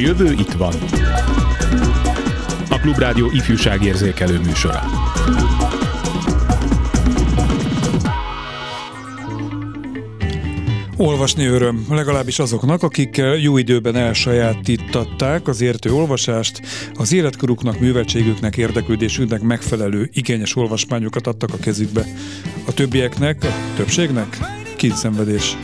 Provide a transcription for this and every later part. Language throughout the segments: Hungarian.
jövő itt van. A Klubrádió ifjúságérzékelő műsora. Olvasni öröm, legalábbis azoknak, akik jó időben elsajátítatták az értő olvasást, az életkoruknak, műveltségüknek, érdeklődésüknek megfelelő, igényes olvasmányokat adtak a kezükbe. A többieknek, a többségnek kínszenvedés.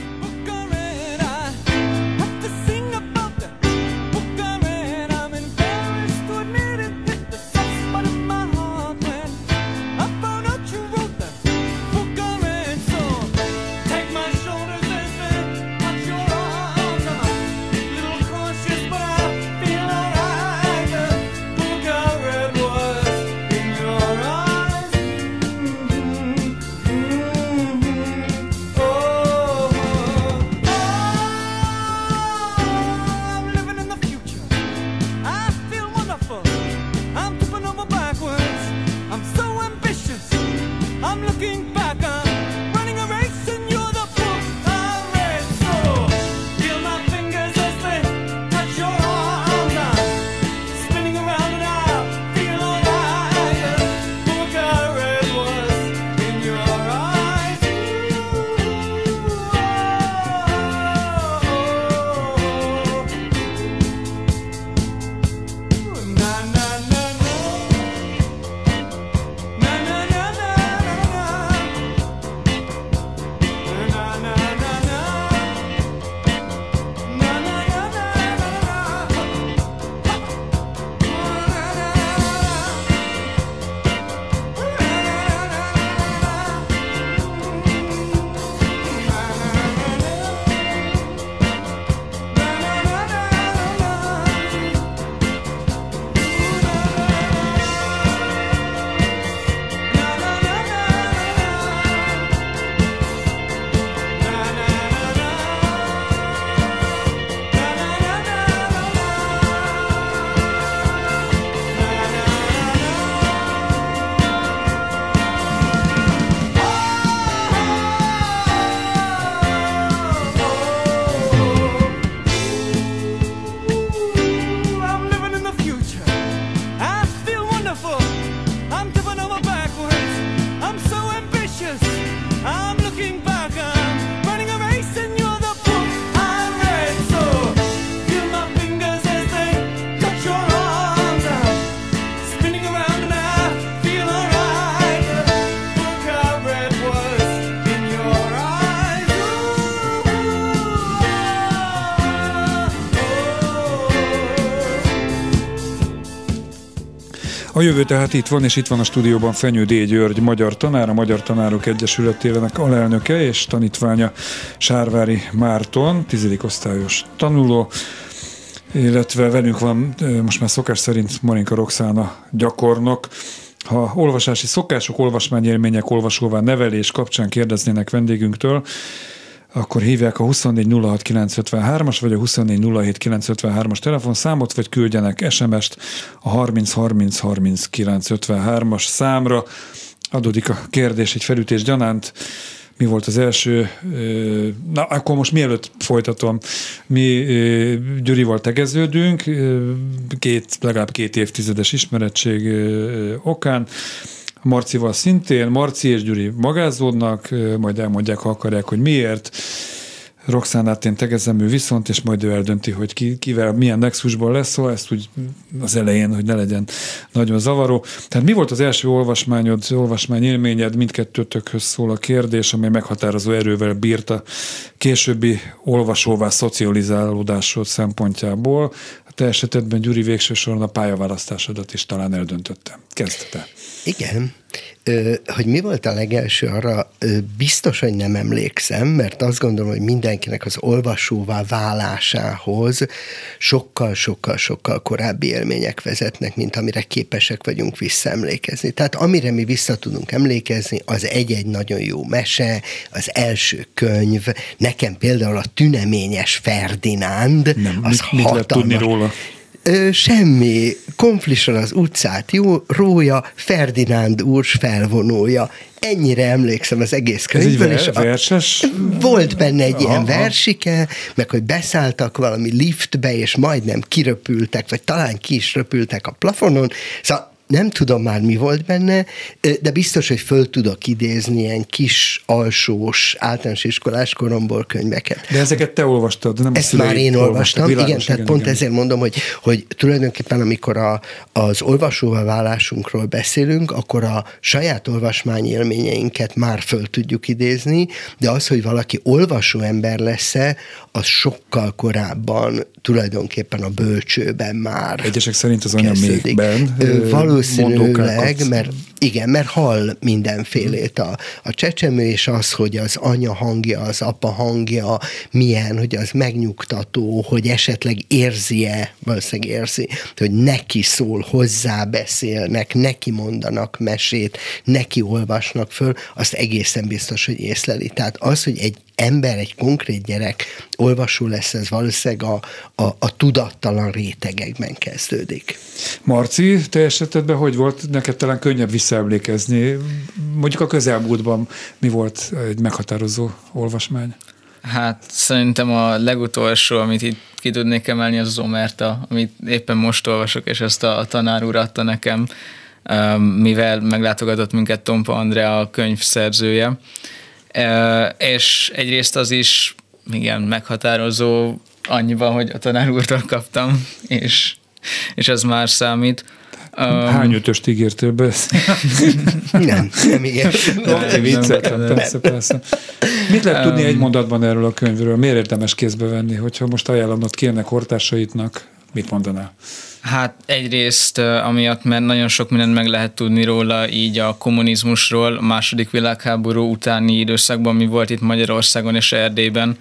A jövő tehát itt van, és itt van a stúdióban Fenyő D. György, magyar tanár, a Magyar Tanárok Egyesületének alelnöke és tanítványa Sárvári Márton, tizedik osztályos tanuló, illetve velünk van most már szokás szerint Marinka Roxána gyakornok, ha olvasási szokások, olvasmányélmények, olvasóvá nevelés kapcsán kérdeznének vendégünktől, akkor hívják a 2406953-as vagy a 2407953-as telefonszámot, vagy küldjenek SMS-t a 30303953-as számra. Adódik a kérdés egy felütés gyanánt, mi volt az első, na akkor most mielőtt folytatom, mi Gyurival tegeződünk, két, legalább két évtizedes ismeretség okán, Marcival szintén, Marci és Gyuri magázódnak, majd elmondják, ha akarják, hogy miért. Roxánát én tegezem ő viszont, és majd ő eldönti, hogy ki, kivel milyen nexusból lesz, szóval ezt úgy az elején, hogy ne legyen nagyon zavaró. Tehát mi volt az első olvasmányod, olvasmány élményed, mindkettőtökhöz szól a kérdés, amely meghatározó erővel bírta későbbi olvasóvá szocializálódásod szempontjából. Te esetedben Gyuri végső soron a pályaválasztásodat is talán eldöntötte. Kezdte te. Igen, hogy mi volt a legelső, arra biztos, hogy nem emlékszem, mert azt gondolom, hogy mindenkinek az olvasóvá válásához sokkal-sokkal-sokkal korábbi élmények vezetnek, mint amire képesek vagyunk visszaemlékezni. Tehát amire mi vissza tudunk emlékezni, az egy-egy nagyon jó mese, az első könyv, nekem például a tüneményes Ferdinánd, nem, az mit, mit lehet tudni róla? Ö, semmi. Konflisan az utcát jó, rója, Ferdinánd úrs felvonója. Ennyire emlékszem az egész könyvből. Ez egy ver- verses? Volt benne egy ilyen Aha. versike, meg hogy beszálltak valami liftbe, és majdnem kiröpültek, vagy talán ki is röpültek a plafonon. Szóval nem tudom már, mi volt benne, de biztos, hogy föl tudok idézni ilyen kis, alsós, általános iskolás koromból könyveket. De ezeket te olvastad, nem Ezt már én olvasták. olvastam, Világos, igen, tehát pont ezért mondom, hogy, hogy tulajdonképpen amikor a, az olvasóvá válásunkról beszélünk, akkor a saját olvasmány élményeinket már föl tudjuk idézni, de az, hogy valaki olvasó ember lesz-e, az sokkal korábban tulajdonképpen a bölcsőben már Egyesek szerint az anya még benn, ö, Valószínűleg, mert igen, mert hall mindenfélét a, a csecsemő, és az, hogy az anya hangja, az apa hangja milyen, hogy az megnyugtató, hogy esetleg érzi-e, valószínűleg érzi, hogy neki szól, hozzá beszélnek, neki mondanak mesét, neki olvasnak föl, azt egészen biztos, hogy észleli. Tehát az, hogy egy ember, egy konkrét gyerek olvasó lesz, ez valószínűleg a, a, a tudattalan rétegekben kezdődik. Marci, te esetedben hogy volt? Neked talán könnyebb visszaemlékezni. Mondjuk a közelmúltban mi volt egy meghatározó olvasmány? Hát szerintem a legutolsó, amit itt ki tudnék emelni, az az Omerta, amit éppen most olvasok, és ezt a, a tanár úr adta nekem, um, mivel meglátogatott minket Tompa Andrea, a könyv szerzője. Uh, és egyrészt az is, igen, meghatározó annyiban, hogy a tanár úrtól kaptam, és, és ez már számít. Um, Hány ötöst ígértél be? Nem, nem igen. Oké, vicceltem, nem. persze, persze. Mit lehet tudni egy mondatban erről a könyvről? Miért érdemes kézbe venni? Hogyha most ajánlanod kéne kortársaitnak, mit mondanál? Hát egyrészt amiatt, mert nagyon sok mindent meg lehet tudni róla, így a kommunizmusról, a második világháború utáni időszakban, mi volt itt Magyarországon és Erdélyben,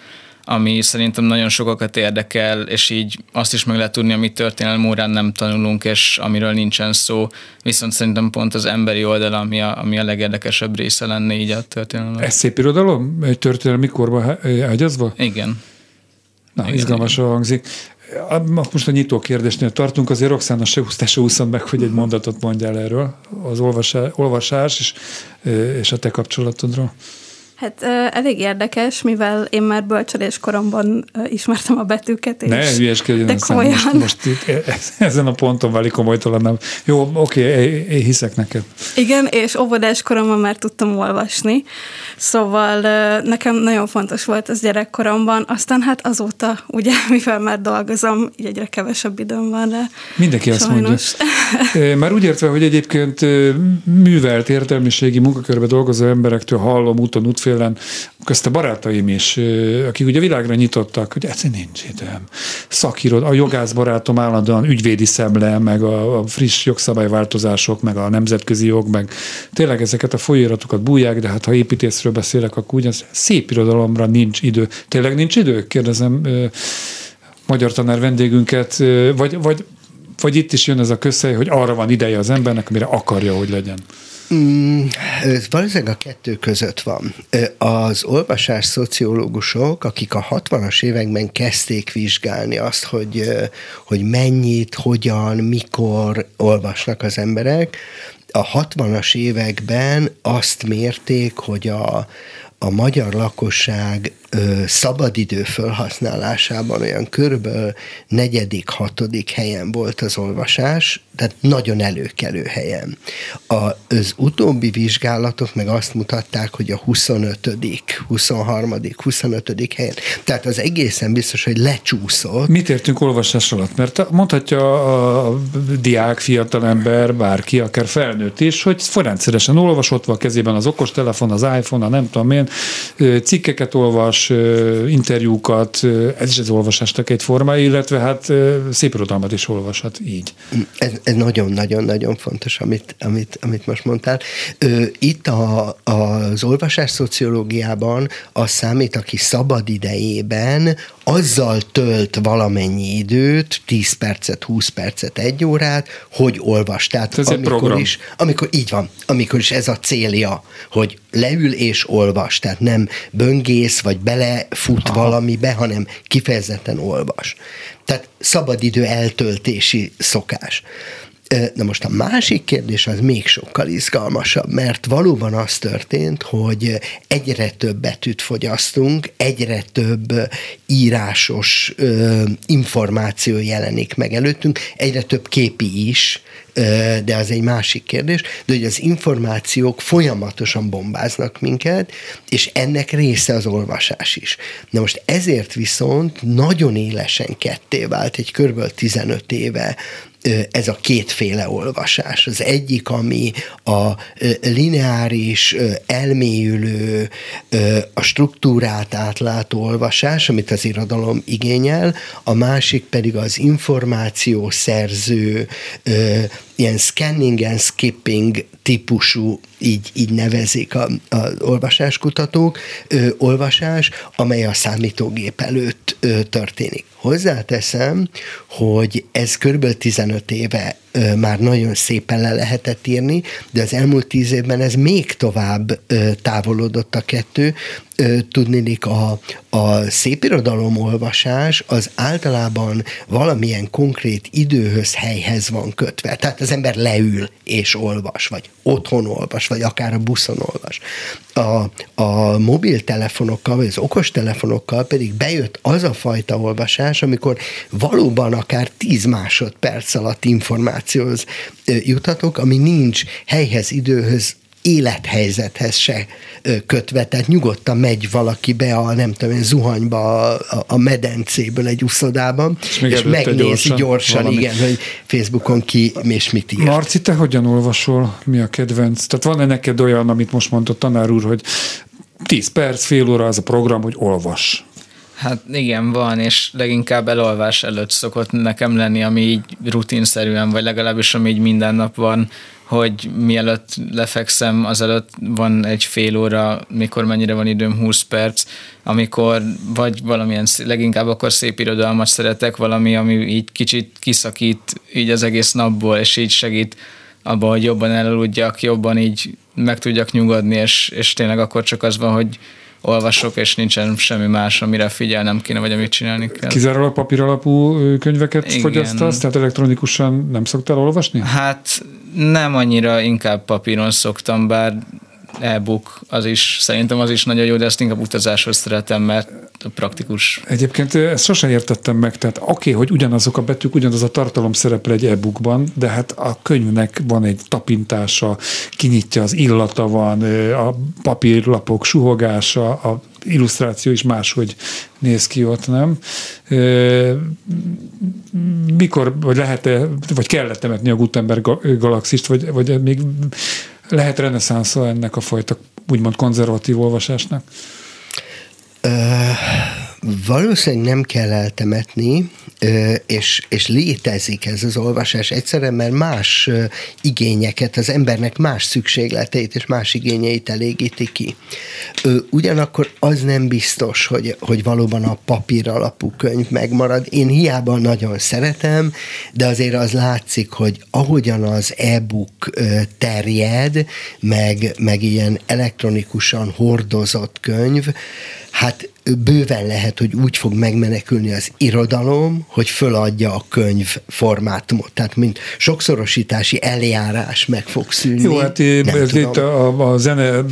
ami szerintem nagyon sokakat érdekel, és így azt is meg lehet tudni, amit történelem órán nem tanulunk, és amiről nincsen szó, viszont szerintem pont az emberi oldal, ami a, ami a legérdekesebb része lenne így a történelemnek. Ez szép irodalom? Egy történelmi korba ágyazva? Igen. Na, Igen, izgalmasan hangzik. A- Most a nyitó kérdésnél tartunk, azért Roxana se húzta, se húzzon meg, hogy egy mondatot mondjál erről, az olvasás, olvasás és, és a te kapcsolatodról. Hát elég érdekes, mivel én már bölcsödés koromban ismertem a betűket. És Ne hülyeskedjen, de komolyan. most, most itt, e- ezen a ponton válik komolytalan. Jó, oké, én, hiszek neked. Igen, és óvodás koromban már tudtam olvasni, szóval nekem nagyon fontos volt ez gyerekkoromban, aztán hát azóta, ugye, mivel már dolgozom, így egyre kevesebb időm van rá. Mindenki azt Sajnos. mondja. E, Már úgy értve, hogy egyébként e, művelt értelmiségi munkakörbe dolgozó emberektől hallom úton, útfélen, közt a barátaim is, akik ugye világra nyitottak, hogy ez nincs időm. Szakírod, a jogász barátom állandóan ügyvédi szemle, meg a, a friss jogszabályváltozások, meg a nemzetközi jog, meg tényleg ezeket a folyóiratokat bújják, de hát ha építészről beszélek, akkor ugye szép irodalomra nincs idő. Tényleg nincs idő? Kérdezem magyar tanár vendégünket, vagy, vagy vagy itt is jön ez a közhely, hogy arra van ideje az embernek, amire akarja, hogy legyen. Mm, valószínűleg a kettő között van. Az olvasás szociológusok, akik a 60-as években kezdték vizsgálni azt, hogy, hogy mennyit, hogyan, mikor olvasnak az emberek, a 60-as években azt mérték, hogy a, a magyar lakosság ö, szabadidő felhasználásában olyan körülbelül negyedik, hatodik helyen volt az olvasás, tehát nagyon előkelő helyen. A, az utóbbi vizsgálatok meg azt mutatták, hogy a 25., 23., 25. helyen. Tehát az egészen biztos, hogy lecsúszott. Mit értünk olvasás alatt? Mert mondhatja a diák, fiatalember, bárki, akár felnőtt is, hogy rendszeresen olvas, ott van a kezében az okostelefon, az iPhone, a nem tudom én, cikkeket olvas, interjúkat, ez is az olvasásnak egy formája, illetve hát szép irodalmat is olvashat így. Ez nagyon-nagyon-nagyon fontos, amit, amit, amit most mondtál. Ö, Itt a, az olvasás szociológiában az számít, aki szabad idejében azzal tölt valamennyi időt, 10 percet, 20 percet, egy órát, hogy olvas. Tehát Ez egy amikor program. is, amikor így van, amikor is ez a célja, hogy leül és olvas, tehát nem böngész, vagy belefut Aha. valamibe, hanem kifejezetten olvas. Tehát szabadidő eltöltési szokás. Na most a másik kérdés az még sokkal izgalmasabb, mert valóban az történt, hogy egyre több betűt fogyasztunk, egyre több írásos ö, információ jelenik meg előttünk, egyre több képi is, ö, de az egy másik kérdés, de hogy az információk folyamatosan bombáznak minket, és ennek része az olvasás is. Na most ezért viszont nagyon élesen ketté vált egy kb. 15 éve ez a kétféle olvasás. Az egyik, ami a lineáris, elmélyülő, a struktúrát átlátó olvasás, amit az irodalom igényel, a másik pedig az információszerző, ilyen scanning and skipping típusú, így, így nevezik a, olvasáskutatók, ö, olvasás, amely a számítógép előtt ö, történik. Hozzáteszem, hogy ez kb. 15 éve már nagyon szépen le lehetett írni, de az elmúlt 10 évben ez még tovább távolodott a kettő, tudnélik a, a szépirodalom olvasás az általában valamilyen konkrét időhöz, helyhez van kötve. Tehát az ember leül és olvas, vagy otthon olvas, vagy akár a buszon olvas. A, a mobiltelefonokkal, vagy az okostelefonokkal pedig bejött az a fajta olvasás, amikor valóban akár 10 másodperc alatt információhoz juthatok, ami nincs helyhez, időhöz, élethelyzethez se kötve, tehát nyugodtan megy valaki be a nem tudom én, zuhanyba a, a medencéből egy uszodában, és, és megnézi gyorsan, gyorsan igen, hogy Facebookon ki és mit ír. Marci, te hogyan olvasol? Mi a kedvenc? Tehát van-e neked olyan, amit most mondott tanár úr, hogy 10 perc, fél óra az a program, hogy olvas? Hát igen, van, és leginkább elolvás előtt szokott nekem lenni, ami így rutinszerűen, vagy legalábbis ami így minden nap van, hogy mielőtt lefekszem, azelőtt van egy fél óra, mikor mennyire van időm, 20 perc, amikor vagy valamilyen, leginkább akkor szép irodalmat szeretek, valami, ami így kicsit kiszakít így az egész napból, és így segít abban, hogy jobban elaludjak, jobban így meg tudjak nyugodni, és, és tényleg akkor csak az van, hogy olvasok, és nincsen semmi más, amire figyelnem kéne, vagy amit csinálni kell. Kizárólag papír alapú könyveket Igen. fogyasztasz, tehát elektronikusan nem szoktál olvasni? Hát nem annyira, inkább papíron szoktam, bár e-book, az is, szerintem az is nagyon jó, de ezt inkább utazáshoz szeretem, mert praktikus. Egyébként ezt sosem értettem meg, tehát oké, okay, hogy ugyanazok a betűk, ugyanaz a tartalom szerepel egy e-bookban, de hát a könyvnek van egy tapintása, kinyitja az illata van, a papírlapok suhogása, a illusztráció is máshogy néz ki ott, nem? Mikor, vagy lehet-e, vagy kellett temetni a Gutenberg galaxist, vagy, vagy még lehet reneszánsza ennek a fajta úgymond konzervatív olvasásnak? Valószínűleg nem kell eltemetni, és, és létezik ez az olvasás egyszerűen, mert más igényeket, az embernek más szükségleteit és más igényeit elégíti ki. Ugyanakkor az nem biztos, hogy, hogy valóban a papír alapú könyv megmarad. Én hiába nagyon szeretem, de azért az látszik, hogy ahogyan az e-book terjed, meg, meg ilyen elektronikusan hordozott könyv, hát bőven lehet, hogy úgy fog megmenekülni az irodalom, hogy föladja a könyv formátumot. Tehát, mint sokszorosítási eljárás meg fog szűnni. Jó, hát itt a, a zene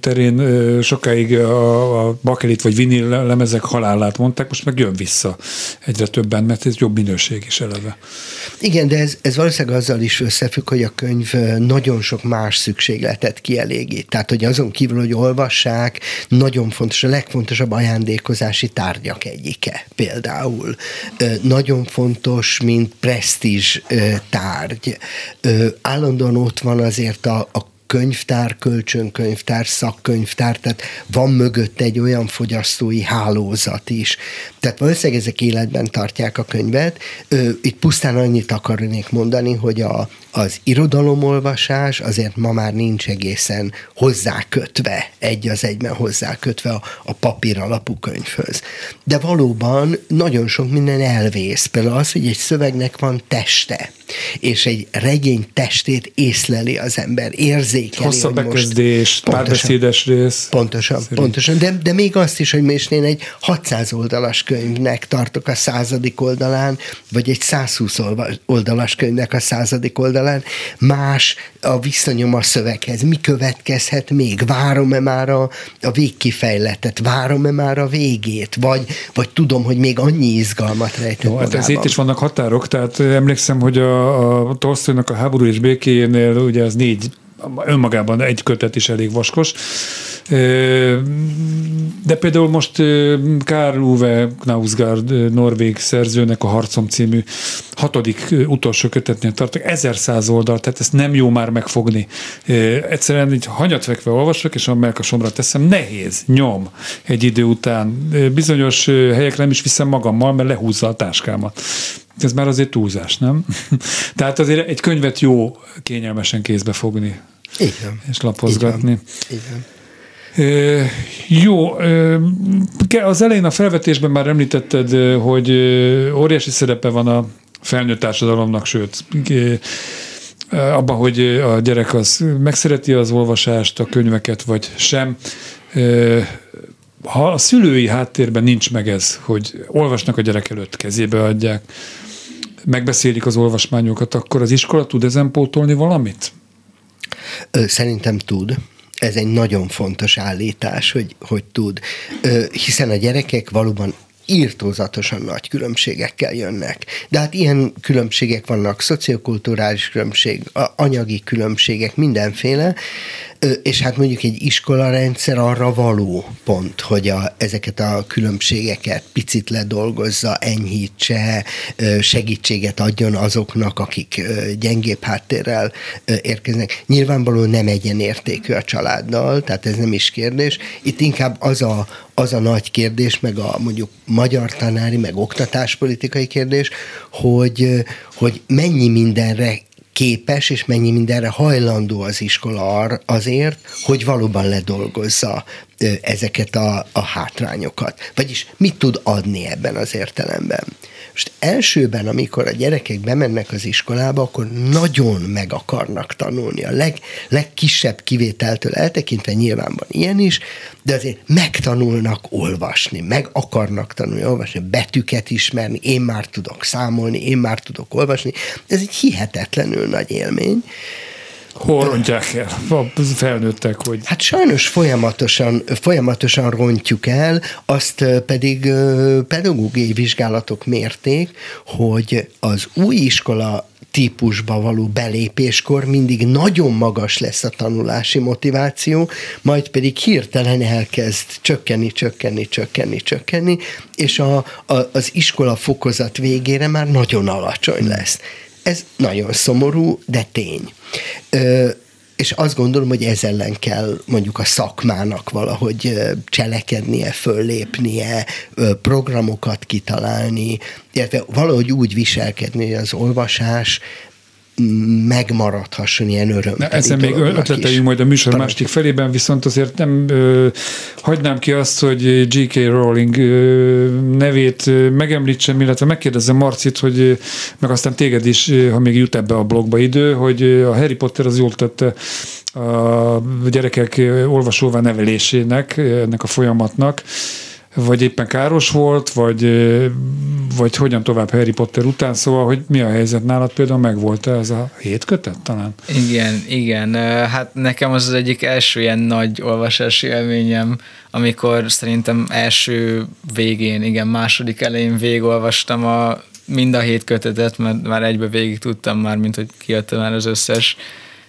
terén sokáig a, a bakelit vagy vinil lemezek halálát mondták, most meg jön vissza egyre többen, mert ez jobb minőség is eleve. Igen, de ez, ez valószínűleg azzal is összefügg, hogy a könyv nagyon sok más szükségletet kielégít. Tehát, hogy azon kívül, hogy olvassák, nagyon fontos, a legfontosabb ajándékozási tárgyak egyike például. Nagyon fontos, mint presztízs tárgy. Állandóan ott van azért a, a könyvtár, kölcsönkönyvtár, szakkönyvtár, tehát van mögött egy olyan fogyasztói hálózat is. Tehát valószínűleg ezek életben tartják a könyvet. Itt pusztán annyit akarnék mondani, hogy a, az irodalomolvasás azért ma már nincs egészen hozzákötve, egy az egyben hozzákötve a, a papír alapú könyvhöz. De valóban nagyon sok minden elvész. Például az, hogy egy szövegnek van teste, És egy regény testét észleli az ember, érzékeli. Hosszabb bekezdés, párbeszédes rész. Pontosan, szerint. pontosan. De, de még azt is, hogy most én egy 600 oldalas könyvnek tartok a századik oldalán, vagy egy 120 oldalas könyvnek a századik oldalán, más a viszonyom a szöveghez. Mi következhet még? Várom-e már a, a végkifejletet? Várom-e már a végét? Vagy, vagy tudom, hogy még annyi izgalmat rejtett Jó, hát ez itt is vannak határok, tehát emlékszem, hogy a, a Tolstoynak a háború és békéjénél ugye az négy önmagában egy kötet is elég vaskos. De például most Karl Uwe Knausgaard, norvég szerzőnek a Harcom című hatodik utolsó kötetnél tartok, 1100 oldal, tehát ezt nem jó már megfogni. Egyszerűen így hanyatvekve olvasok, és a melkasomra teszem, nehéz, nyom egy idő után. Bizonyos helyekre nem is viszem magammal, mert lehúzza a táskámat. Ez már azért túlzás, nem? Tehát azért egy könyvet jó kényelmesen kézbe fogni. Igen. És lapozgatni. Igen. E, jó, e, az elején a felvetésben már említetted, hogy óriási szerepe van a felnőtt társadalomnak, sőt, abban, hogy a gyerek az megszereti az olvasást, a könyveket, vagy sem. Ha a szülői háttérben nincs meg ez, hogy olvasnak a gyerek előtt, kezébe adják, megbeszélik az olvasmányokat, akkor az iskola tud ezen pótolni valamit? Szerintem tud. Ez egy nagyon fontos állítás, hogy, hogy tud. Hiszen a gyerekek valóban írtózatosan nagy különbségekkel jönnek. De hát ilyen különbségek vannak, szociokulturális különbség, anyagi különbségek, mindenféle, és hát mondjuk egy iskolarendszer arra való pont, hogy a, ezeket a különbségeket picit ledolgozza, enyhítse, segítséget adjon azoknak, akik gyengébb háttérrel érkeznek. Nyilvánvalóan nem egyenértékű a családdal, tehát ez nem is kérdés. Itt inkább az a, az a nagy kérdés, meg a mondjuk magyar tanári, meg oktatáspolitikai kérdés, hogy, hogy mennyi mindenre képes, és mennyi mindenre hajlandó az iskola azért, hogy valóban ledolgozza ezeket a, a hátrányokat. Vagyis mit tud adni ebben az értelemben. Most elsőben, amikor a gyerekek bemennek az iskolába, akkor nagyon meg akarnak tanulni. A leg, legkisebb kivételtől eltekintve nyilván van ilyen is, de azért megtanulnak olvasni, meg akarnak tanulni olvasni, betűket ismerni, én már tudok számolni, én már tudok olvasni. Ez egy hihetetlenül nagy élmény. Hol rontják el a felnőttek, hogy... Hát sajnos folyamatosan, folyamatosan rontjuk el, azt pedig pedagógiai vizsgálatok mérték, hogy az új iskola típusba való belépéskor mindig nagyon magas lesz a tanulási motiváció, majd pedig hirtelen elkezd csökkenni, csökkenni, csökkenni, csökkenni, és a, a, az iskola fokozat végére már nagyon alacsony lesz. Ez nagyon szomorú, de tény. Ö, és azt gondolom, hogy ez ellen kell mondjuk a szakmának valahogy cselekednie, föllépnie, programokat kitalálni, illetve valahogy úgy viselkedni, hogy az olvasás megmaradhasson ilyen öröm. Ezen még ötleteljünk majd a műsor Talán. másik felében, viszont azért nem ö, hagynám ki azt, hogy J.K. Rowling ö, nevét ö, megemlítsem, illetve megkérdezem Marcit, hogy meg aztán téged is, ha még jut ebbe a blogba idő, hogy a Harry Potter az jól tette a gyerekek olvasóvá nevelésének, ennek a folyamatnak, vagy éppen káros volt, vagy, vagy hogyan tovább Harry Potter után, szóval, hogy mi a helyzet nálad például, meg volt ez a hét kötet talán? Igen, igen. Hát nekem az az egyik első ilyen nagy olvasási élményem, amikor szerintem első végén, igen, második elején végolvastam a mind a hét kötetet, mert már egybe végig tudtam már, mint hogy kijött már az összes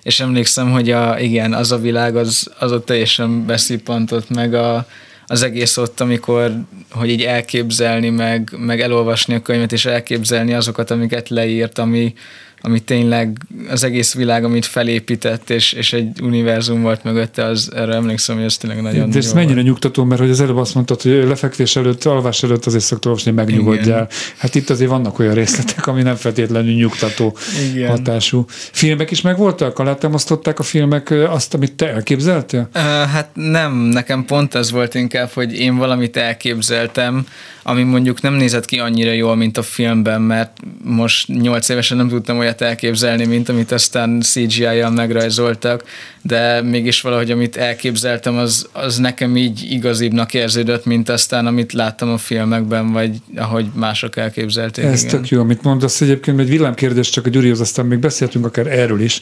és emlékszem, hogy a, igen, az a világ, az, az ott teljesen beszippantott meg a, az egész ott, amikor, hogy így elképzelni, meg, meg elolvasni a könyvet, és elképzelni azokat, amiket leírt, ami, ami tényleg az egész világ, amit felépített, és, és egy univerzum volt mögötte, az erre emlékszem, hogy ez tényleg nagyon De ez mennyire volt. nyugtató, mert hogy az előbb azt mondtad, hogy lefekvés előtt, alvás előtt azért szokta olvasni, megnyugodjál. Igen. Hát itt azért vannak olyan részletek, ami nem feltétlenül nyugtató Igen. hatású. Filmek is megvoltak? Alátámasztották a filmek azt, amit te elképzeltél? Uh, hát nem, nekem pont ez volt inkább, hogy én valamit elképzeltem, ami mondjuk nem nézett ki annyira jól, mint a filmben, mert most nyolc évesen nem tudtam olyan olyat elképzelni, mint amit aztán CGI-jal megrajzoltak, de mégis valahogy amit elképzeltem, az, az nekem így igazibbnak érződött, mint aztán amit láttam a filmekben, vagy ahogy mások elképzelték. Ez igen. tök jó, amit mondasz. Egyébként egy villámkérdés csak a Gyurihoz, aztán még beszéltünk akár erről is,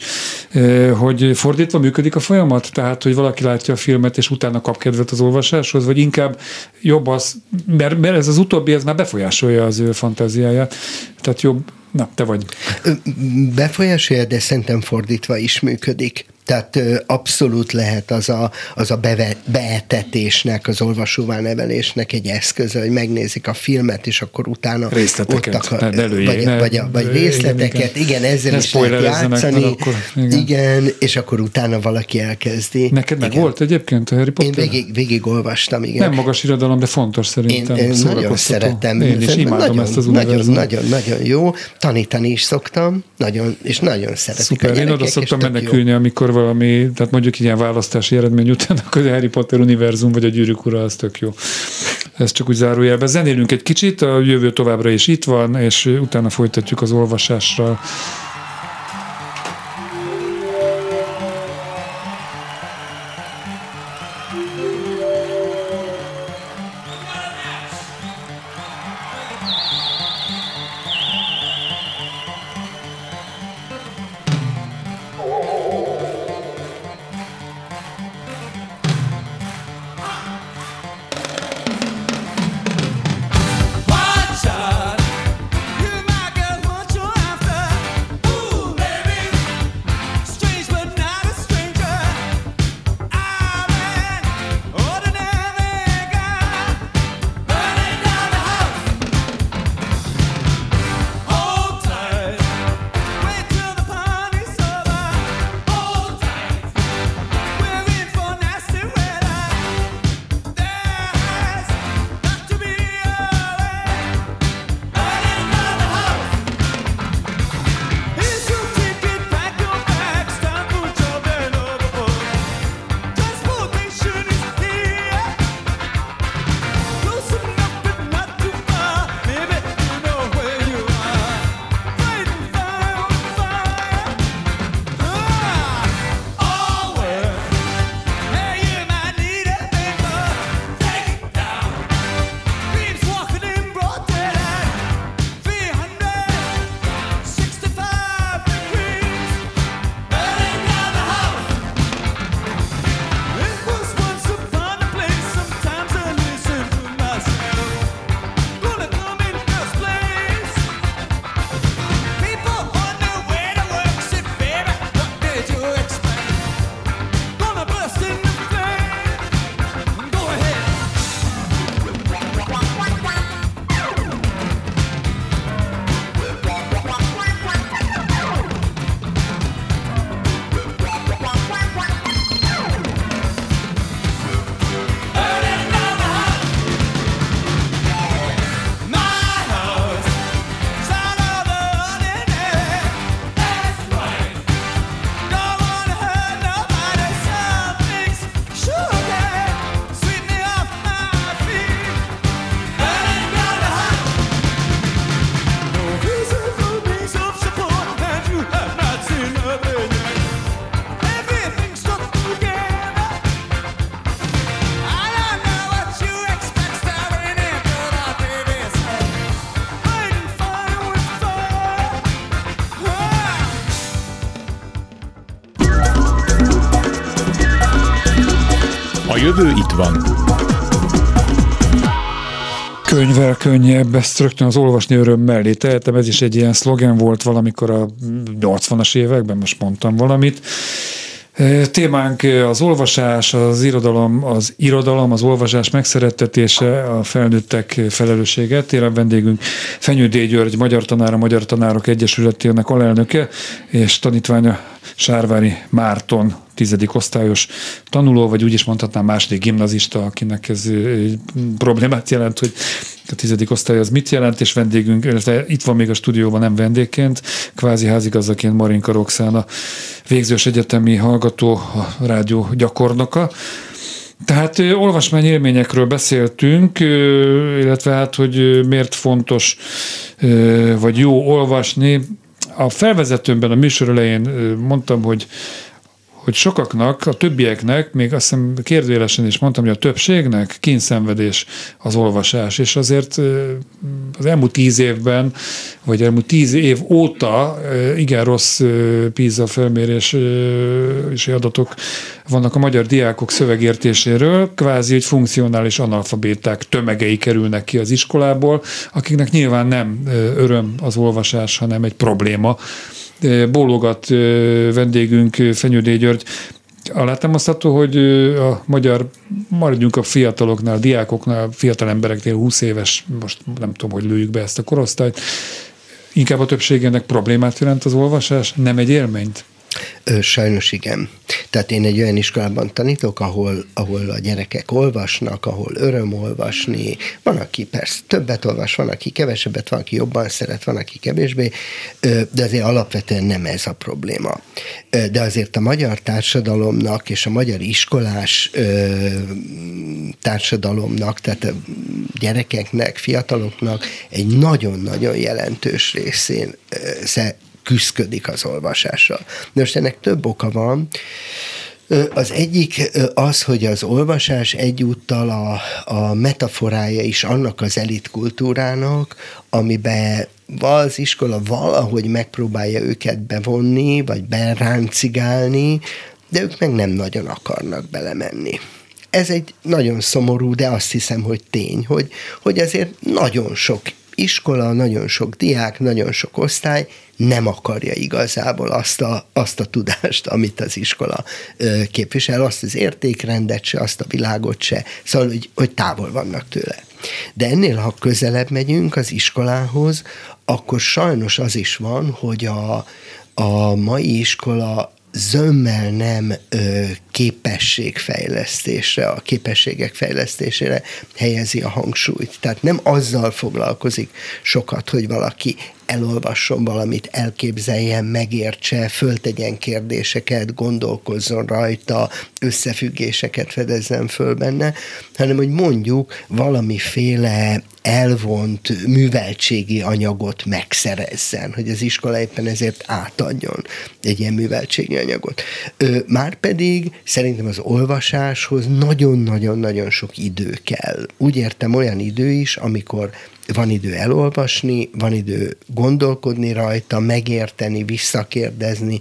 hogy fordítva működik a folyamat, tehát hogy valaki látja a filmet, és utána kap kedvet az olvasáshoz, vagy inkább jobb az, mert, mert ez az utóbbi, ez már befolyásolja az ő fantáziáját, tehát jobb, na, te vagy. Befolyásolja, de szerintem fordítva is működik. Tehát abszolút lehet az a, az a beve, beetetésnek, az olvasóvá nevelésnek egy eszköze, hogy megnézik a filmet, és akkor utána részleteket, ott akar, előjé, vagy, ne, vagy, a, vagy részleteket, igen, igen ezzel ne is lehet játszani, akkor, igen. igen, és akkor utána valaki elkezdi. Neked meg igen. volt egyébként a Harry Potter? Én végig, végig olvastam, igen. Nem magas irodalom, de fontos szerintem. Én, én nagyon szeretem. Én is imádom nagyon, ezt az nagyon, nagyon, nagyon jó. Tanítani is szoktam, nagyon, és nagyon szeretik Szuper, én oda szoktam menekülni, amikor valami, tehát mondjuk ilyen választási eredmény után, akkor a Harry Potter univerzum vagy a gyűrűk ura, az tök jó. Ez csak úgy zárójelbe. Zenélünk egy kicsit, a jövő továbbra is itt van, és utána folytatjuk az olvasásra. jövő itt van. Könyvvel könnyebb, ezt rögtön az olvasni öröm mellé tehetem, ez is egy ilyen szlogen volt valamikor a 80-as években, most mondtam valamit. Témánk az olvasás, az irodalom, az irodalom, az olvasás megszerettetése, a felnőttek felelőssége. Téren vendégünk Fenyő D. György, Magyar Tanára, Magyar Tanárok Egyesületének alelnöke, és tanítványa Sárvári Márton, tizedik osztályos tanuló, vagy úgy is mondhatnám második gimnazista, akinek ez problémát jelent, hogy a tizedik osztály az mit jelent, és vendégünk, illetve itt van még a stúdióban nem vendégként, kvázi házigazdaként Marinka Roxana, végzős egyetemi hallgató, a rádió gyakornoka. Tehát olvasmány élményekről beszéltünk, illetve hát, hogy miért fontos vagy jó olvasni A felvezetőmben a műsor elején mondtam, hogy hogy sokaknak, a többieknek, még azt hiszem kérdőjelesen is mondtam, hogy a többségnek kényszenvedés az olvasás, és azért az elmúlt tíz évben, vagy elmúlt tíz év óta igen rossz PISA felmérés és adatok vannak a magyar diákok szövegértéséről, kvázi, hogy funkcionális analfabéták tömegei kerülnek ki az iskolából, akiknek nyilván nem öröm az olvasás, hanem egy probléma bólogat vendégünk Fenyődé György. Alátámasztható, hogy a magyar, maradjunk a fiataloknál, diákoknál, fiatal embereknél 20 éves, most nem tudom, hogy lőjük be ezt a korosztályt, inkább a többségének problémát jelent az olvasás, nem egy élményt? Sajnos igen. Tehát én egy olyan iskolában tanítok, ahol, ahol a gyerekek olvasnak, ahol öröm olvasni, van, aki persze többet olvas, van, aki kevesebbet, van, aki jobban szeret, van, aki kevésbé, de azért alapvetően nem ez a probléma. De azért a magyar társadalomnak és a magyar iskolás társadalomnak, tehát a gyerekeknek, fiataloknak egy nagyon-nagyon jelentős részén küzdködik az olvasással. De most ennek több oka van. Az egyik az, hogy az olvasás egyúttal a, a metaforája is annak az elitkultúrának, amiben az iskola valahogy megpróbálja őket bevonni, vagy beráncigálni, de ők meg nem nagyon akarnak belemenni. Ez egy nagyon szomorú, de azt hiszem, hogy tény, hogy, hogy azért nagyon sok iskola, nagyon sok diák, nagyon sok osztály nem akarja igazából azt a, azt a tudást, amit az iskola képvisel, azt az értékrendet se, azt a világot se, szóval, hogy, hogy távol vannak tőle. De ennél, ha közelebb megyünk az iskolához, akkor sajnos az is van, hogy a, a mai iskola zömmel nem ö, képességfejlesztésre, a képességek fejlesztésére helyezi a hangsúlyt. Tehát nem azzal foglalkozik sokat, hogy valaki elolvasson valamit, elképzeljen, megértse, föltegyen kérdéseket, gondolkozzon rajta, összefüggéseket fedezzen föl benne, hanem hogy mondjuk valamiféle elvont műveltségi anyagot megszerezzen, hogy az iskola éppen ezért átadjon egy ilyen műveltségi anyagot. Márpedig szerintem az olvasáshoz nagyon-nagyon-nagyon sok idő kell. Úgy értem olyan idő is, amikor van idő elolvasni, van idő gondolkodni rajta, megérteni, visszakérdezni,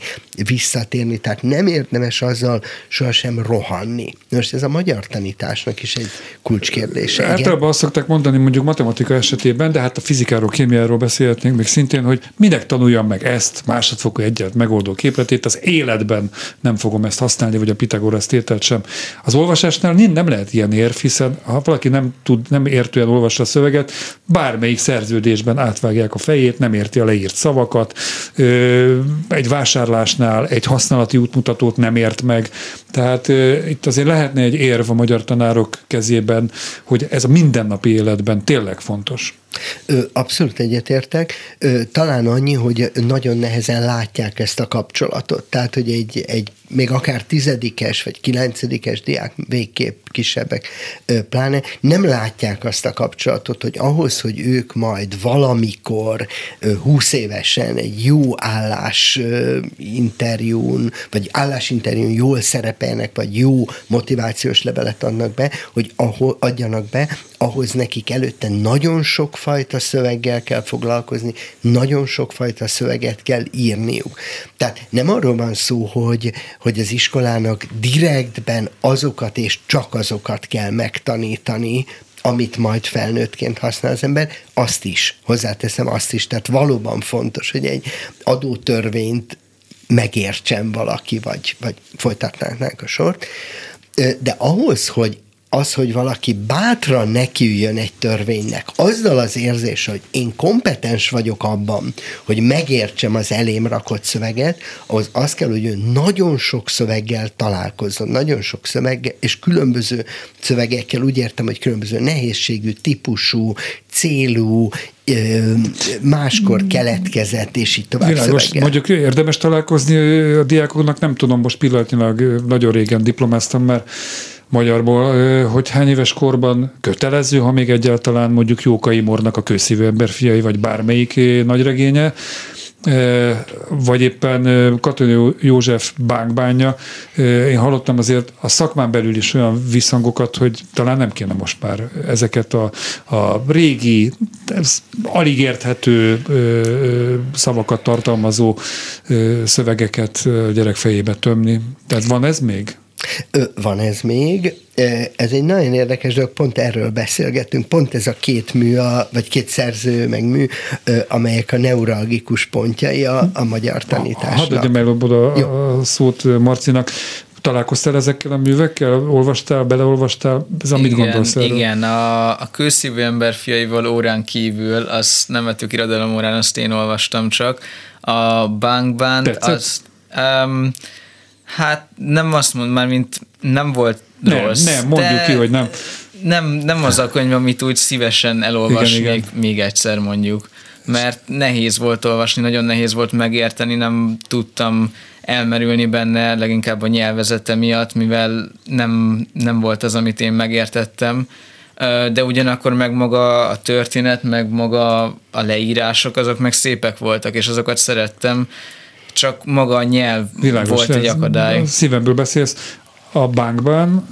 visszatérni, tehát nem érdemes azzal sohasem rohanni. Most ez a magyar tanításnak is egy kulcskérdése. Általában azt szokták mondani mondjuk matematika esetében, de hát a fizikáról, kémiáról beszélhetnénk még szintén, hogy minek tanuljam meg ezt, másodfokú egyet megoldó képletét, az életben nem fogom ezt használni, vagy a Pitagorasz tételt sem. Az olvasásnál nem lehet ilyen érv, hiszen ha valaki nem tud, nem értően olvassa a szöveget, bármelyik szerződésben átvágják a fejét, nem érti a leírt szavakat, egy vásárlásnál egy használati útmutatót nem ért meg. Tehát itt azért lehetne egy érv a magyar tanárok kezében, hogy ez a mindennapi életben tényleg fontos. Abszolút egyetértek. Talán annyi, hogy nagyon nehezen látják ezt a kapcsolatot. Tehát, hogy egy, egy még akár tizedikes vagy kilencedikes diák, végképp kisebbek pláne, nem látják azt a kapcsolatot, hogy ahhoz, hogy ők majd valamikor húsz évesen egy jó állás interjún, vagy állásinterjún jól szerepelnek, vagy jó motivációs levelet adnak be, hogy ahol adjanak be, ahhoz nekik előtte nagyon sokfajta szöveggel kell foglalkozni, nagyon sokfajta szöveget kell írniuk. Tehát nem arról van szó, hogy, hogy az iskolának direktben azokat és csak azokat kell megtanítani, amit majd felnőttként használ az ember, azt is, hozzáteszem azt is, tehát valóban fontos, hogy egy adótörvényt megértsen valaki, vagy, vagy folytatnánk a sort, de ahhoz, hogy az, hogy valaki bátran nekiüljön egy törvénynek, azzal az érzés, hogy én kompetens vagyok abban, hogy megértsem az elém rakott szöveget, az az kell, hogy ő nagyon sok szöveggel találkozzon, nagyon sok szöveggel, és különböző szövegekkel, úgy értem, hogy különböző nehézségű, típusú, célú, máskor keletkezett, és így tovább Világos, szöveggel. mondjuk érdemes találkozni a diákoknak, nem tudom, most pillanatnyilag nagyon régen diplomáztam, mert magyarból, hogy hány éves korban kötelező, ha még egyáltalán mondjuk Jókai Mornak a kőszívő ember fiai, vagy bármelyik nagyregénye, vagy éppen Katonyi József bánkbánya. Én hallottam azért a szakmán belül is olyan visszhangokat, hogy talán nem kéne most már ezeket a, a régi, alig érthető szavakat tartalmazó szövegeket gyerek fejébe tömni. Tehát van ez még? Van ez még. Ez egy nagyon érdekes dolog, pont erről beszélgettünk, pont ez a két mű, a, vagy két szerző, meg mű, amelyek a neuralgikus pontjai a, a magyar tanításnak. Hadd adjam el oda a szót Marcinak. Találkoztál ezekkel a művekkel? Olvastál, beleolvastál? Ez amit igen, gondolsz erről? Igen, a, a kőszívű ember fiaival órán kívül, azt nem vettük irodalom órán, azt én olvastam csak. A Bankband, az... Um, Hát nem azt mond már, mint nem volt nem, rossz. Nem, mondjuk ki, hogy nem. Nem, nem az a könyv, amit úgy szívesen elolvasnék igen, igen. még egyszer mondjuk. Mert nehéz volt olvasni, nagyon nehéz volt megérteni, nem tudtam elmerülni benne, leginkább a nyelvezete miatt, mivel nem, nem volt az, amit én megértettem de ugyanakkor meg maga a történet, meg maga a leírások, azok meg szépek voltak, és azokat szerettem, csak maga a nyelv Világos, volt egy akadály. Szívemből beszélsz. A bankban,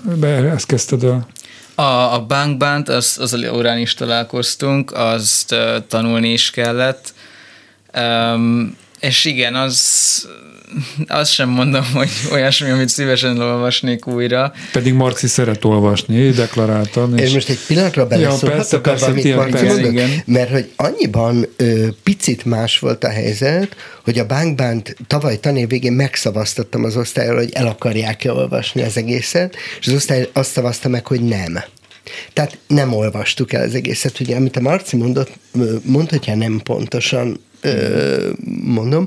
ezt kezdted el? A, a bankban, az, az órán is találkoztunk, azt uh, tanulni is kellett. Um, és igen, az azt sem mondom, hogy olyasmi, amit szívesen olvasnék újra. Pedig Marci szeret olvasni, deklaráltan. És, és most egy pillanatra beleszólhatok ja, abban, amit Marci mondott, igen. mert hogy annyiban ö, picit más volt a helyzet, hogy a bankbánt tavaly tanév végén megszavaztattam az osztályról, hogy el akarják-e olvasni az egészet, és az osztály azt szavazta meg, hogy nem. Tehát nem olvastuk el az egészet. Ugye, amit a Marci mondott, mondhatja nem pontosan, mondom,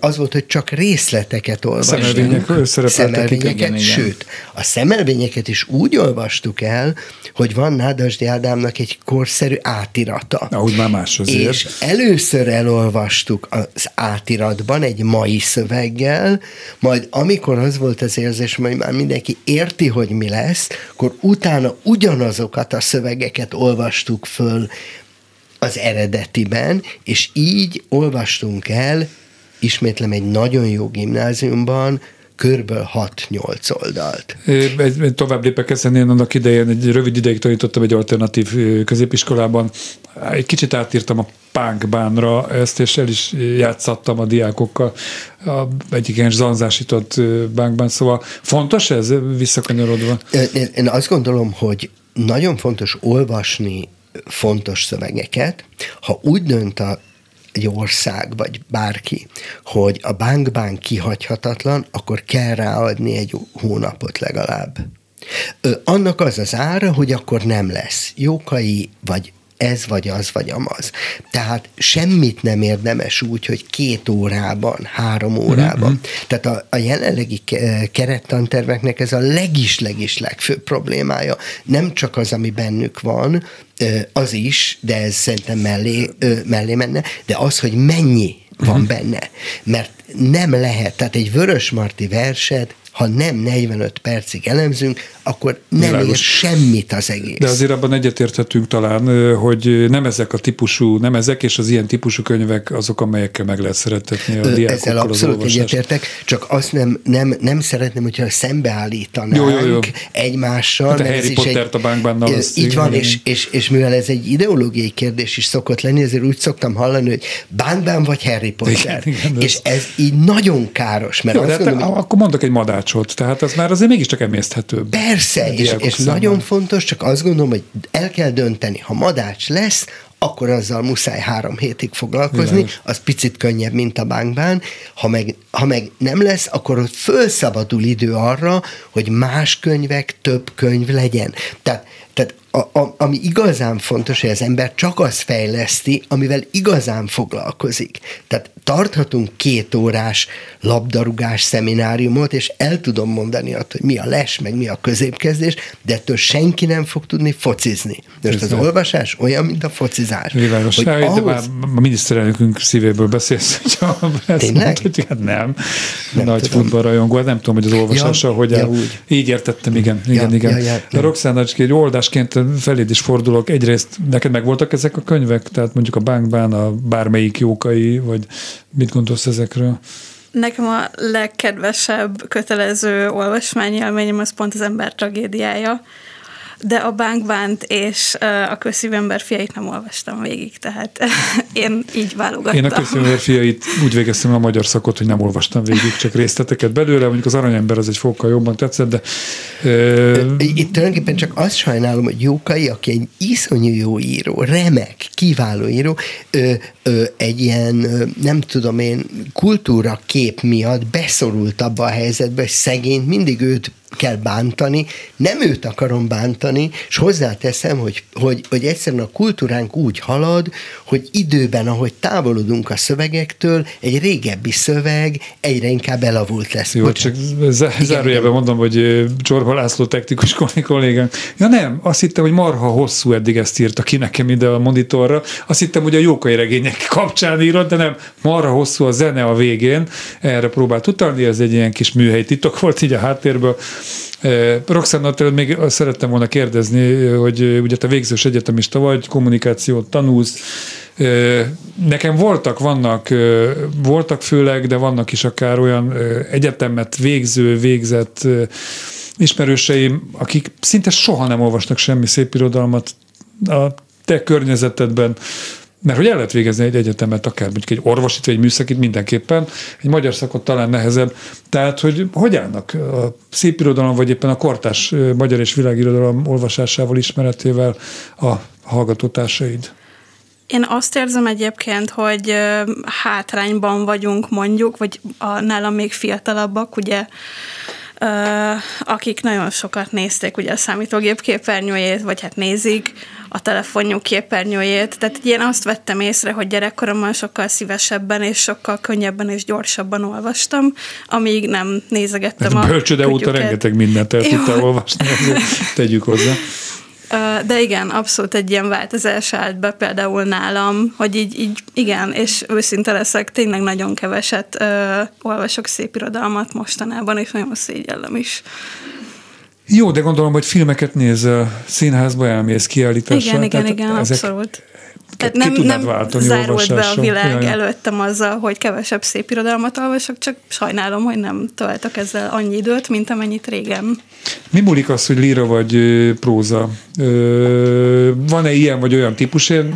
az volt, hogy csak részleteket olvastunk. Szemelvények Szemelvényeket, igen, sőt, a szemelvényeket is úgy olvastuk el, hogy van Nádasdi Ádámnak egy korszerű átirata. Ahogy már más azért. És először elolvastuk az átiratban egy mai szöveggel, majd amikor az volt az érzés, hogy már mindenki érti, hogy mi lesz, akkor utána ugyanazokat a szövegeket olvastuk föl az eredetiben, és így olvastunk el, ismétlem egy nagyon jó gimnáziumban, körből 6-8 oldalt. Egy, tovább lépek ezen, én annak idején egy rövid ideig tanítottam egy alternatív középiskolában. Egy kicsit átírtam a pánkbánra ezt, és el is játszattam a diákokkal a, egyik ilyen zanzásított bánkbán, szóval fontos ez visszakanyarodva? Én, én azt gondolom, hogy nagyon fontos olvasni fontos szövegeket. Ha úgy dönt a egy ország, vagy bárki, hogy a bankbánk kihagyhatatlan, akkor kell ráadni egy hónapot legalább. Ö, annak az az ára, hogy akkor nem lesz jókai, vagy ez vagy az vagy amaz. Tehát semmit nem érdemes úgy, hogy két órában, három órában. Mm-hmm. Tehát a, a jelenlegi kerettanterveknek ez a legis-legis legfőbb problémája. Nem csak az, ami bennük van, az is, de ez szerintem mellé, mellé menne, de az, hogy mennyi van uh-huh. benne. Mert nem lehet, tehát egy Vörös Marti verset ha nem 45 percig elemzünk, akkor nem Világos. ér semmit az egész. De azért abban egyetérthetünk talán, hogy nem ezek a típusú, nem ezek és az ilyen típusú könyvek azok, amelyekkel meg lehet szeretetni a diákokkal Ezzel abszolút az egyetértek, csak azt nem, nem, nem szeretném, hogyha szembeállítanánk jó, jó, jó. egymással. Hát a Harry Pottert a bánkban. Az így van. És, és, és mivel ez egy ideológiai kérdés is szokott lenni, ezért úgy szoktam hallani, hogy bánkban vagy Harry Potter. Igen, igen, és ez így nagyon káros, mert jó, azt gondolom, hogy... akkor mondok egy madácsot, tehát az már azért mégiscsak emészthető. Persze, és, és nagyon fontos, csak azt gondolom, hogy el kell dönteni, ha madács lesz, akkor azzal muszáj három hétig foglalkozni, Világos. az picit könnyebb, mint a bankban. Ha meg, ha meg nem lesz, akkor ott fölszabadul idő arra, hogy más könyvek, több könyv legyen. Tehát, tehát a, a, ami igazán fontos, hogy az ember csak azt fejleszti, amivel igazán foglalkozik. Tehát tarthatunk két órás labdarúgás szemináriumot, és el tudom mondani azt, hogy mi a les, meg mi a középkezdés, de ettől senki nem fog tudni focizni. Most az olvasás olyan, mint a focizás. Világos. Hogy ahhoz... de már a miniszterelnökünk szívéből beszélsz, hogy ezt Mondta, hogy hát nem. nem Nagy futballrajongó, nem tudom, hogy az olvasása, ja, hogy ja, el... így értettem, igen, igen, ja, igen. Ja, ja, ja. Roxana, egy oldás kutatásként feléd is fordulok. Egyrészt neked meg voltak ezek a könyvek? Tehát mondjuk a Bánkbán, a bármelyik jókai, vagy mit gondolsz ezekről? Nekem a legkedvesebb kötelező olvasmányélményem az pont az ember tragédiája de a Bánkbánt és a Közszívember fiait nem olvastam végig, tehát én így válogattam. Én a Közszívember fiait úgy végeztem a magyar szakot, hogy nem olvastam végig, csak részleteket belőle, mondjuk az Aranyember az egy fokkal jobban tetszett, de... Uh... Itt tulajdonképpen csak azt sajnálom, hogy Jókai, aki egy iszonyú jó író, remek, kiváló író, ö, ö, egy ilyen, nem tudom én, kultúra kép miatt beszorult abba a helyzetbe, hogy szegény mindig őt kell bántani, nem őt akarom bántani, és hozzáteszem, hogy, hogy, hogy egyszerűen a kultúránk úgy halad, hogy időben, ahogy távolodunk a szövegektől, egy régebbi szöveg egyre inkább elavult lesz. Jó, csak zárójelben mondom, hogy Csorba László technikus kollégánk. Ja nem, azt hittem, hogy marha hosszú eddig ezt írta ki nekem ide a monitorra. Azt hittem, hogy a jókai regények kapcsán írott, de nem, marha hosszú a zene a végén. Erre próbált utalni, ez egy ilyen kis műhely titok volt így a háttérből. Roxanna, még szerettem volna kérdezni, hogy ugye te végzős egyetemista vagy, kommunikációt tanulsz, Nekem voltak, vannak, voltak főleg, de vannak is akár olyan egyetemet végző, végzett ismerőseim, akik szinte soha nem olvastak semmi szép irodalmat a te környezetedben, mert hogy el lehet végezni egy egyetemet, akár mondjuk egy orvosit vagy egy műszakit mindenképpen, egy magyar szakot talán nehezebb. Tehát, hogy hogy állnak a szép irodalom, vagy éppen a kortás magyar és világirodalom olvasásával, ismeretével a hallgatótársaid? Én azt érzem egyébként, hogy hátrányban vagyunk mondjuk, vagy a nálam még fiatalabbak, ugye akik nagyon sokat nézték ugye a számítógép képernyőjét, vagy hát nézik a telefonjuk képernyőjét. Tehát én azt vettem észre, hogy gyerekkoromban sokkal szívesebben és sokkal könnyebben és gyorsabban olvastam, amíg nem nézegettem a Bölcsöde óta rengeteg mindent el tudtál olvasni, tegyük hozzá. De igen, abszolút egy ilyen változás állt be például nálam, hogy így, így igen, és őszinte leszek, tényleg nagyon keveset ö, olvasok szép irodalmat mostanában, és nagyon szégyellem is. Jó, de gondolom, hogy filmeket nézel, színházba elmész, kiállításra. Igen, igen, igen, ezek, abszolút. Tehát nem, nem zárult be a világ Jaj. előttem azzal, hogy kevesebb szép irodalmat olvasok, csak sajnálom, hogy nem töltök ezzel annyi időt, mint amennyit régen. Mi múlik az, hogy líra vagy próza? Van-e ilyen vagy olyan típus? Én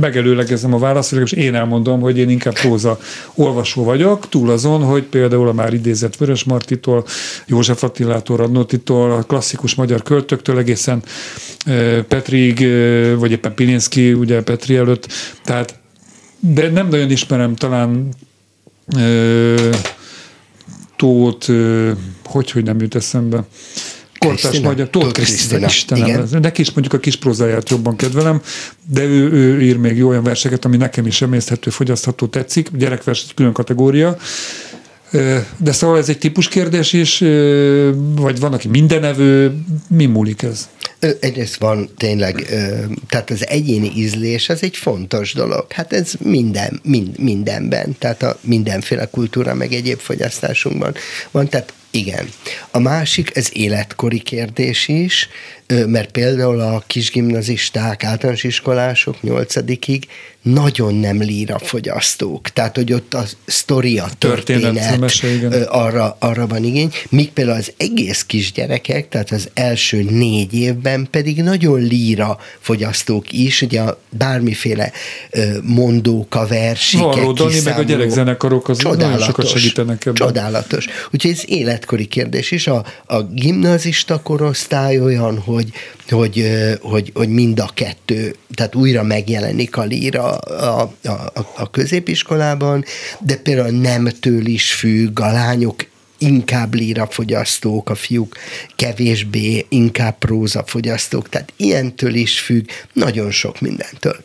megelőlegezem a választ, és én elmondom, hogy én inkább próza olvasó vagyok, túl azon, hogy például a már idézett Vörös Martitól, József Attilától, Radnótitól, klasszikus magyar költöktől egészen Petrig, vagy éppen Pilinszki, ugye Petri előtt, tehát de nem nagyon ismerem talán Tót, hogy, hogy nem jut eszembe. Kortás magyar, Tóth Krisztina, Istenem. Neki is mondjuk a kis prózáját jobban kedvelem, de ő, ő ír még jó olyan verseket, ami nekem is emészthető, fogyasztható tetszik. Gyerekvers egy külön kategória. De szóval ez egy típus kérdés is, vagy van, aki mindenevő, mi múlik ez? Egyrészt van tényleg, tehát az egyéni ízlés az egy fontos dolog. Hát ez minden, mind, mindenben, tehát a mindenféle kultúra meg egyéb fogyasztásunkban van. Tehát igen. A másik, ez életkori kérdés is, mert például a kisgimnazisták, általános iskolások nyolcadikig nagyon nem líra fogyasztók. Tehát, hogy ott a sztori, a történet, történet arra, arra van igény. Míg például az egész kisgyerekek, tehát az első négy évben pedig nagyon líra fogyasztók is, ugye bármiféle mondóka, versikek, Való, Dani, meg a gyerekzenekarok az nagyon sokat segítenek ebben. Csodálatos. Úgyhogy ez életkori kérdés is. A, a gimnazista korosztály olyan, hogy hogy, hogy, hogy, hogy mind a kettő, tehát újra megjelenik a líra a, a, a középiskolában, de például nemtől is függ, a lányok inkább líra fogyasztók, a fiúk kevésbé, inkább próza fogyasztók, tehát ilyentől is függ, nagyon sok mindentől.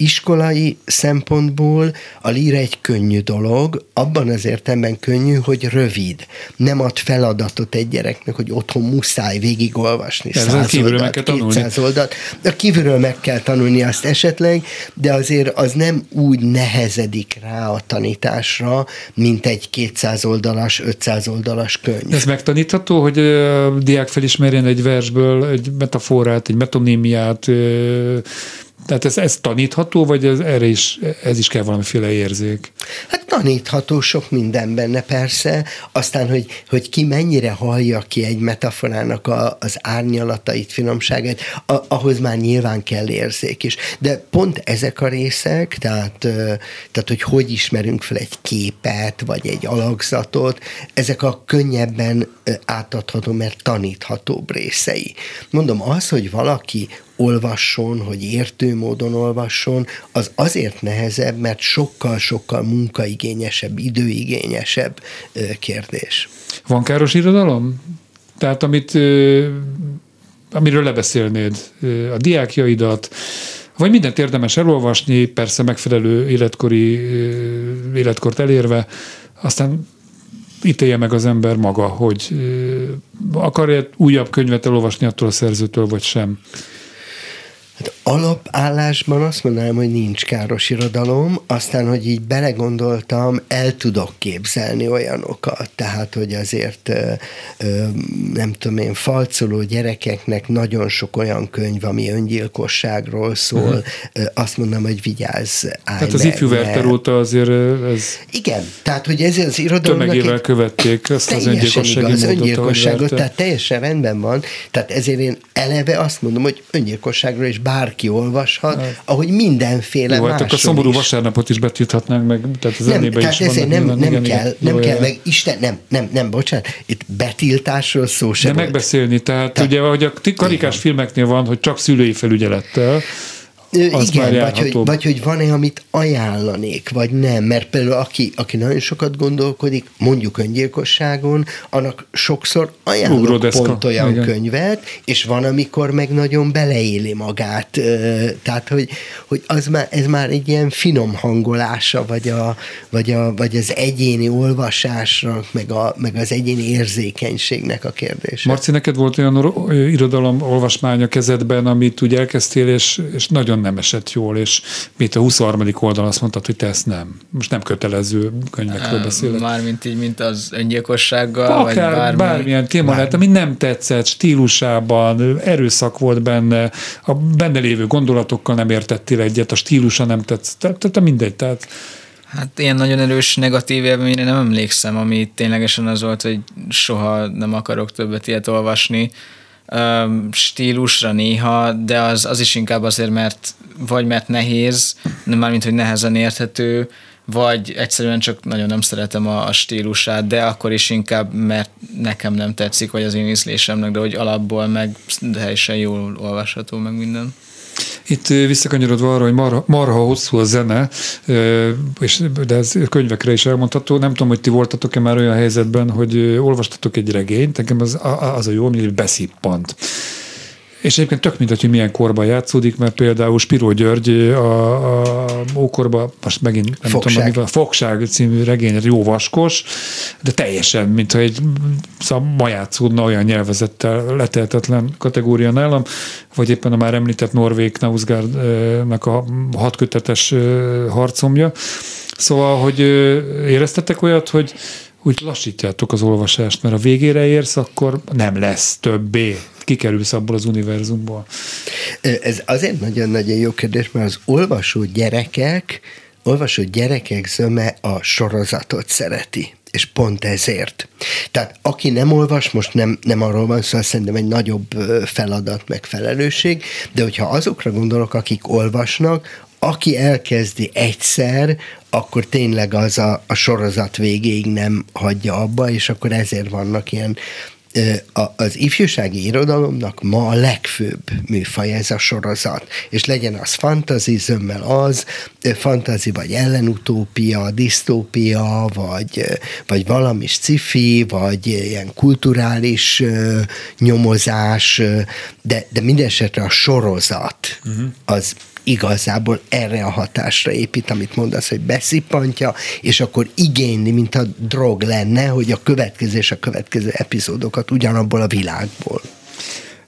Iskolai szempontból a líra egy könnyű dolog, abban az értelemben könnyű, hogy rövid. Nem ad feladatot egy gyereknek, hogy otthon muszáj végigolvasni Ez száz kívülről oldalt, meg kell tanulni. oldalt. A kívülről meg kell tanulni azt esetleg, de azért az nem úgy nehezedik rá a tanításra, mint egy 200 oldalas, 500 oldalas oldalas könyv. Ez megtanítható, hogy a diák felismerjen egy versből egy metaforát, egy metonímiát, tehát ez, ez tanítható, vagy ez, erre is, ez is kell valamiféle érzék? Hát tanítható sok minden benne persze, aztán, hogy, hogy ki mennyire hallja ki egy metaforának a, az árnyalatait, finomságát, a, ahhoz már nyilván kell érzék is. De pont ezek a részek, tehát, tehát hogy hogy ismerünk fel egy képet, vagy egy alakzatot, ezek a könnyebben átadható, mert taníthatóbb részei. Mondom, az, hogy valaki olvasson, hogy értő módon olvasson, az azért nehezebb, mert sokkal-sokkal munkaigényesebb, időigényesebb kérdés. Van káros irodalom? Tehát amit, amiről lebeszélnéd, a diákjaidat, vagy mindent érdemes elolvasni, persze megfelelő életkori, életkort elérve, aztán ítélje meg az ember maga, hogy akar-e újabb könyvet elolvasni attól a szerzőtől, vagy sem. ん? Alapállásban azt mondanám, hogy nincs káros irodalom, aztán, hogy így belegondoltam, el tudok képzelni olyanokat, tehát, hogy azért nem tudom én, falcoló gyerekeknek nagyon sok olyan könyv, ami öngyilkosságról szól, uh-huh. azt mondom, hogy vigyázz, állj Tehát az ifjú Werther óta azért ez... Igen, tehát, hogy ez az irodalomnak... Tömegével követték ezt az öngyilkossági igaz, módot, öngyilkosságot, tehát teljesen rendben van, tehát ezért én eleve azt mondom, hogy öngyilkosságról is bárki olvashat, hát. ahogy mindenféle Jó, hát a szomorú is. vasárnapot is betilthatnánk meg, tehát az nem, tehát is ezért nem, nem, igen, kell, nem jó, kell, meg Isten, nem, nem, nem, bocsánat, itt betiltásról szó sem De megbeszélni, tehát, tehát ugye, hogy a karikás igen. filmeknél van, hogy csak szülői felügyelettel, az Igen, vagy hogy, vagy hogy van-e, amit ajánlanék, vagy nem. Mert például aki, aki nagyon sokat gondolkodik, mondjuk öngyilkosságon, annak sokszor ajánlok Ugrodeszka. pont olyan Igen. könyvet, és van, amikor meg nagyon beleéli magát. Tehát, hogy, hogy az már, ez már egy ilyen finom hangolása, vagy, a, vagy, a, vagy az egyéni olvasásnak, meg, a, meg az egyéni érzékenységnek a kérdése. Marci, neked volt olyan irodalom a kezedben, amit úgy elkezdtél, és, és nagyon nagyon nem esett jól, és mit a 23. oldalon azt mondtad, hogy te ezt nem. Most nem kötelező könyvekről beszélek. Mármint így, mint az öngyilkossággal, Akár, vagy bármi. bármilyen téma lehet, ami nem tetszett, stílusában, erőszak volt benne, a benne lévő gondolatokkal nem értettél egyet, a stílusa nem tetszett, tehát, tehát mindegy, tehát Hát ilyen nagyon erős negatív élményre nem emlékszem, ami ténylegesen az volt, hogy soha nem akarok többet ilyet olvasni stílusra néha, de az, az is inkább azért, mert vagy mert nehéz, mármint, hogy nehezen érthető, vagy egyszerűen csak nagyon nem szeretem a, a stílusát, de akkor is inkább, mert nekem nem tetszik, vagy az én ízlésemnek, de hogy alapból meg teljesen jól olvasható, meg minden. Itt visszakanyarodva arra, hogy marha, marha hosszú a zene, és, de ez könyvekre is elmondható. Nem tudom, hogy ti voltatok-e már olyan helyzetben, hogy olvastatok egy regényt, nekem az, az a jó, hogy beszippant. És egyébként tök mindegy, hogy milyen korban játszódik, mert például Spiró György a, a ókorban, most megint nem Fogság. tudom, a Fogság című regény jó vaskos, de teljesen, mintha egy szóval ma játszódna olyan nyelvezettel leteltetlen kategória nálam, vagy éppen a már említett Norvég Nausgaardnak a hatkötetes harcomja. Szóval, hogy éreztetek olyat, hogy úgy lassítjátok az olvasást, mert a végére érsz, akkor nem lesz többé kikerülsz abból az univerzumból? Ez azért nagyon-nagyon jó kérdés, mert az olvasó gyerekek, olvasó gyerekek zöme a sorozatot szereti és pont ezért. Tehát aki nem olvas, most nem, nem arról van szó, szerintem egy nagyobb feladat, meg felelősség, de hogyha azokra gondolok, akik olvasnak, aki elkezdi egyszer, akkor tényleg az a, a sorozat végéig nem hagyja abba, és akkor ezért vannak ilyen az ifjúsági irodalomnak ma a legfőbb műfaj ez a sorozat, és legyen az fantazi zömmel az, fantazi vagy ellenutópia, disztópia, vagy, vagy valami sci vagy ilyen kulturális nyomozás, de, de minden esetre a sorozat uh-huh. az igazából erre a hatásra épít, amit mondasz, hogy beszippantja, és akkor igényli, mint a drog lenne, hogy a következő és a következő epizódokat ugyanabból a világból.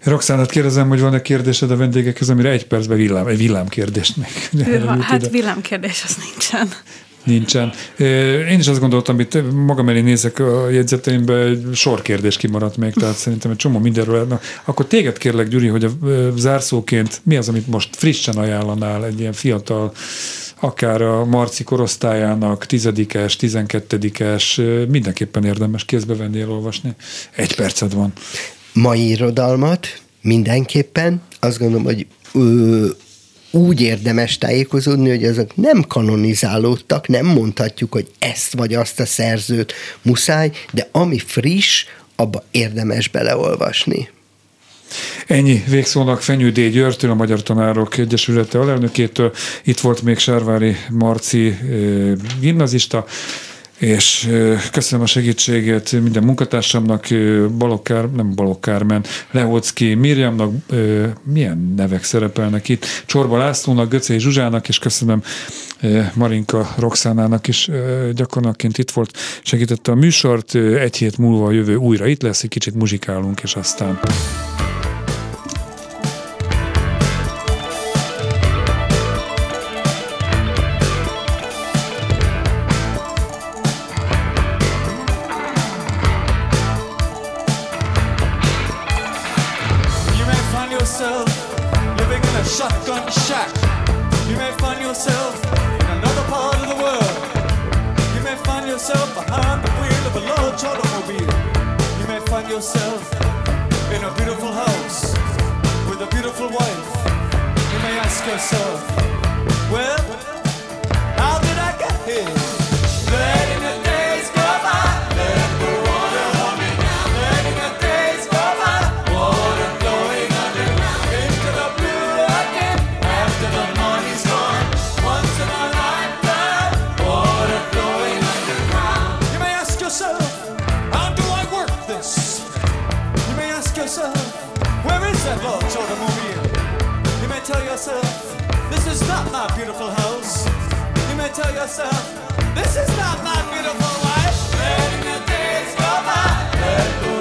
Roxánat kérdezem, hogy van-e kérdésed a vendégekhez, amire egy percben villám, egy villámkérdést meg. Hát villámkérdés az nincsen. Nincsen. Én is azt gondoltam, hogy magam elé nézek a jegyzeteimbe, egy sor kérdés kimaradt még, tehát szerintem egy csomó mindenről. Na, akkor téged kérlek, Gyuri, hogy a zárszóként mi az, amit most frissen ajánlanál egy ilyen fiatal akár a Marci korosztályának, tizedikes, tizenkettedikes, mindenképpen érdemes kézbe venni, elolvasni. Egy perced van. Mai irodalmat mindenképpen, azt gondolom, hogy ö, úgy érdemes tájékozódni, hogy azok nem kanonizálódtak, nem mondhatjuk, hogy ezt vagy azt a szerzőt muszáj, de ami friss, abba érdemes beleolvasni. Ennyi végszónak Fenyő D. Györgytől, a Magyar Tanárok Egyesülete alelnökétől. Itt volt még Sárvári Marci gimnazista, és köszönöm a segítséget minden munkatársamnak, Balokkár, nem Balokkármen, Lehocki Mirjamnak, milyen nevek szerepelnek itt, Csorba Lászlónak, Göcé Zsuzsának, és köszönöm Marinka Roxánának is gyakornokként itt volt, segítette a műsort, egy hét múlva a jövő újra itt lesz, egy kicsit muzsikálunk, és aztán find yourself in a beautiful house with a beautiful wife, you may ask yourself, well, how did I get here? beautiful house. You may tell yourself, this is not my beautiful wife. Letting the days go by.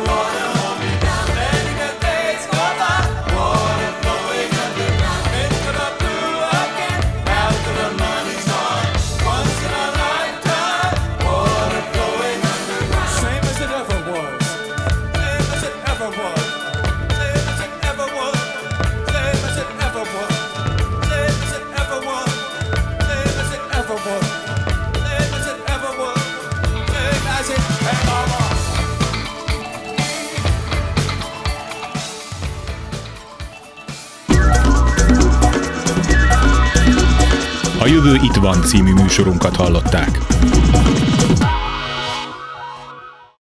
Jövő itt van című műsorunkat hallották.